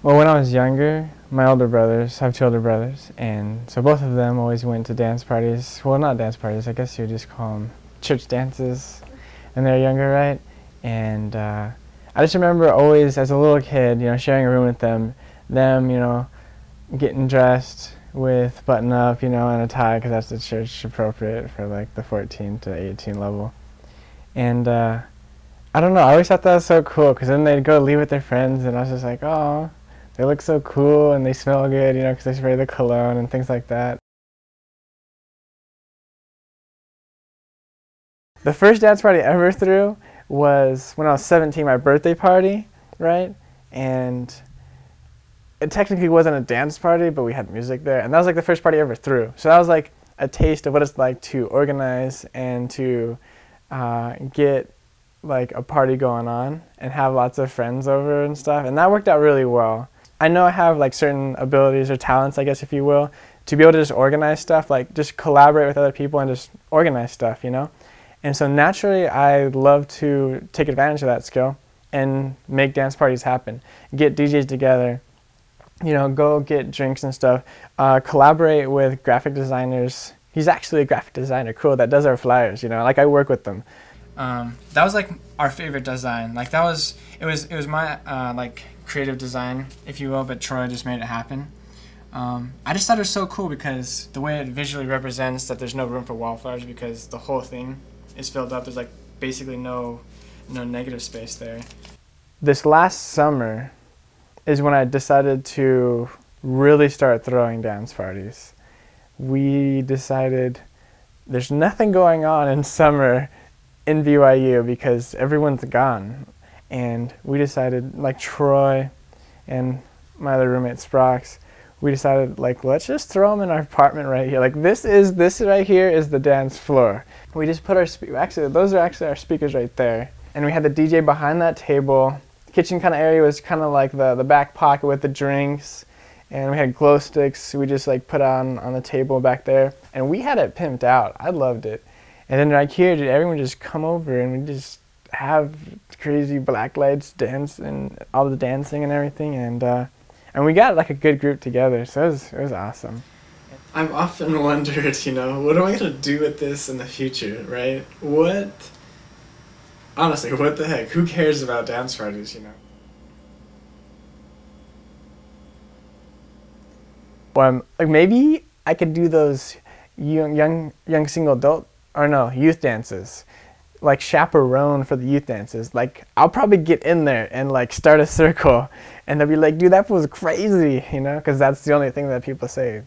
Well, when I was younger, my older brothers, I have two older brothers, and so both of them always went to dance parties. Well, not dance parties, I guess you would just call them church dances, and they're younger, right? And uh, I just remember always, as a little kid, you know, sharing a room with them, them, you know, getting dressed with button up, you know, and a tie, because that's the church appropriate for like the 14 to 18 level. And uh, I don't know, I always thought that was so cool, because then they'd go leave with their friends, and I was just like, oh, they look so cool and they smell good, you know, because they spray the cologne and things like that. The first dance party I ever threw was when I was 17, my birthday party, right? And it technically wasn't a dance party, but we had music there. And that was like the first party I ever threw. So that was like a taste of what it's like to organize and to uh, get like a party going on and have lots of friends over and stuff. And that worked out really well. I know I have like certain abilities or talents, I guess, if you will, to be able to just organize stuff, like just collaborate with other people and just organize stuff, you know? And so naturally, I love to take advantage of that skill and make dance parties happen, get DJs together, you know, go get drinks and stuff, uh, collaborate with graphic designers. He's actually a graphic designer, cool, that does our flyers, you know, like I work with them. Um, that was like our favorite design. Like that was it was it was my uh, like creative design, if you will, but Troy just made it happen. Um, I just thought it was so cool because the way it visually represents that there's no room for wallflowers because the whole thing is filled up. There's like basically no no negative space there. This last summer is when I decided to really start throwing dance parties. We decided there's nothing going on in summer in BYU because everyone's gone. And we decided, like Troy and my other roommate Sprox, we decided like let's just throw them in our apartment right here. Like this is this right here is the dance floor. We just put our spe- actually those are actually our speakers right there, and we had the DJ behind that table. Kitchen kind of area was kind of like the the back pocket with the drinks, and we had glow sticks. We just like put on on the table back there, and we had it pimped out. I loved it. And then right here, did everyone just come over and we just have crazy black lights dance and all the dancing and everything, and uh, and we got like a good group together. So it was it was awesome. I've often wondered, you know, what am I gonna do with this in the future, right? What? Honestly, what the heck? Who cares about dance parties, you know? Well, like maybe I could do those young young young single adult or no, youth dances. Like chaperone for the youth dances. Like I'll probably get in there and like start a circle and they'll be like, dude, that was crazy, you know, because that's the only thing that people say.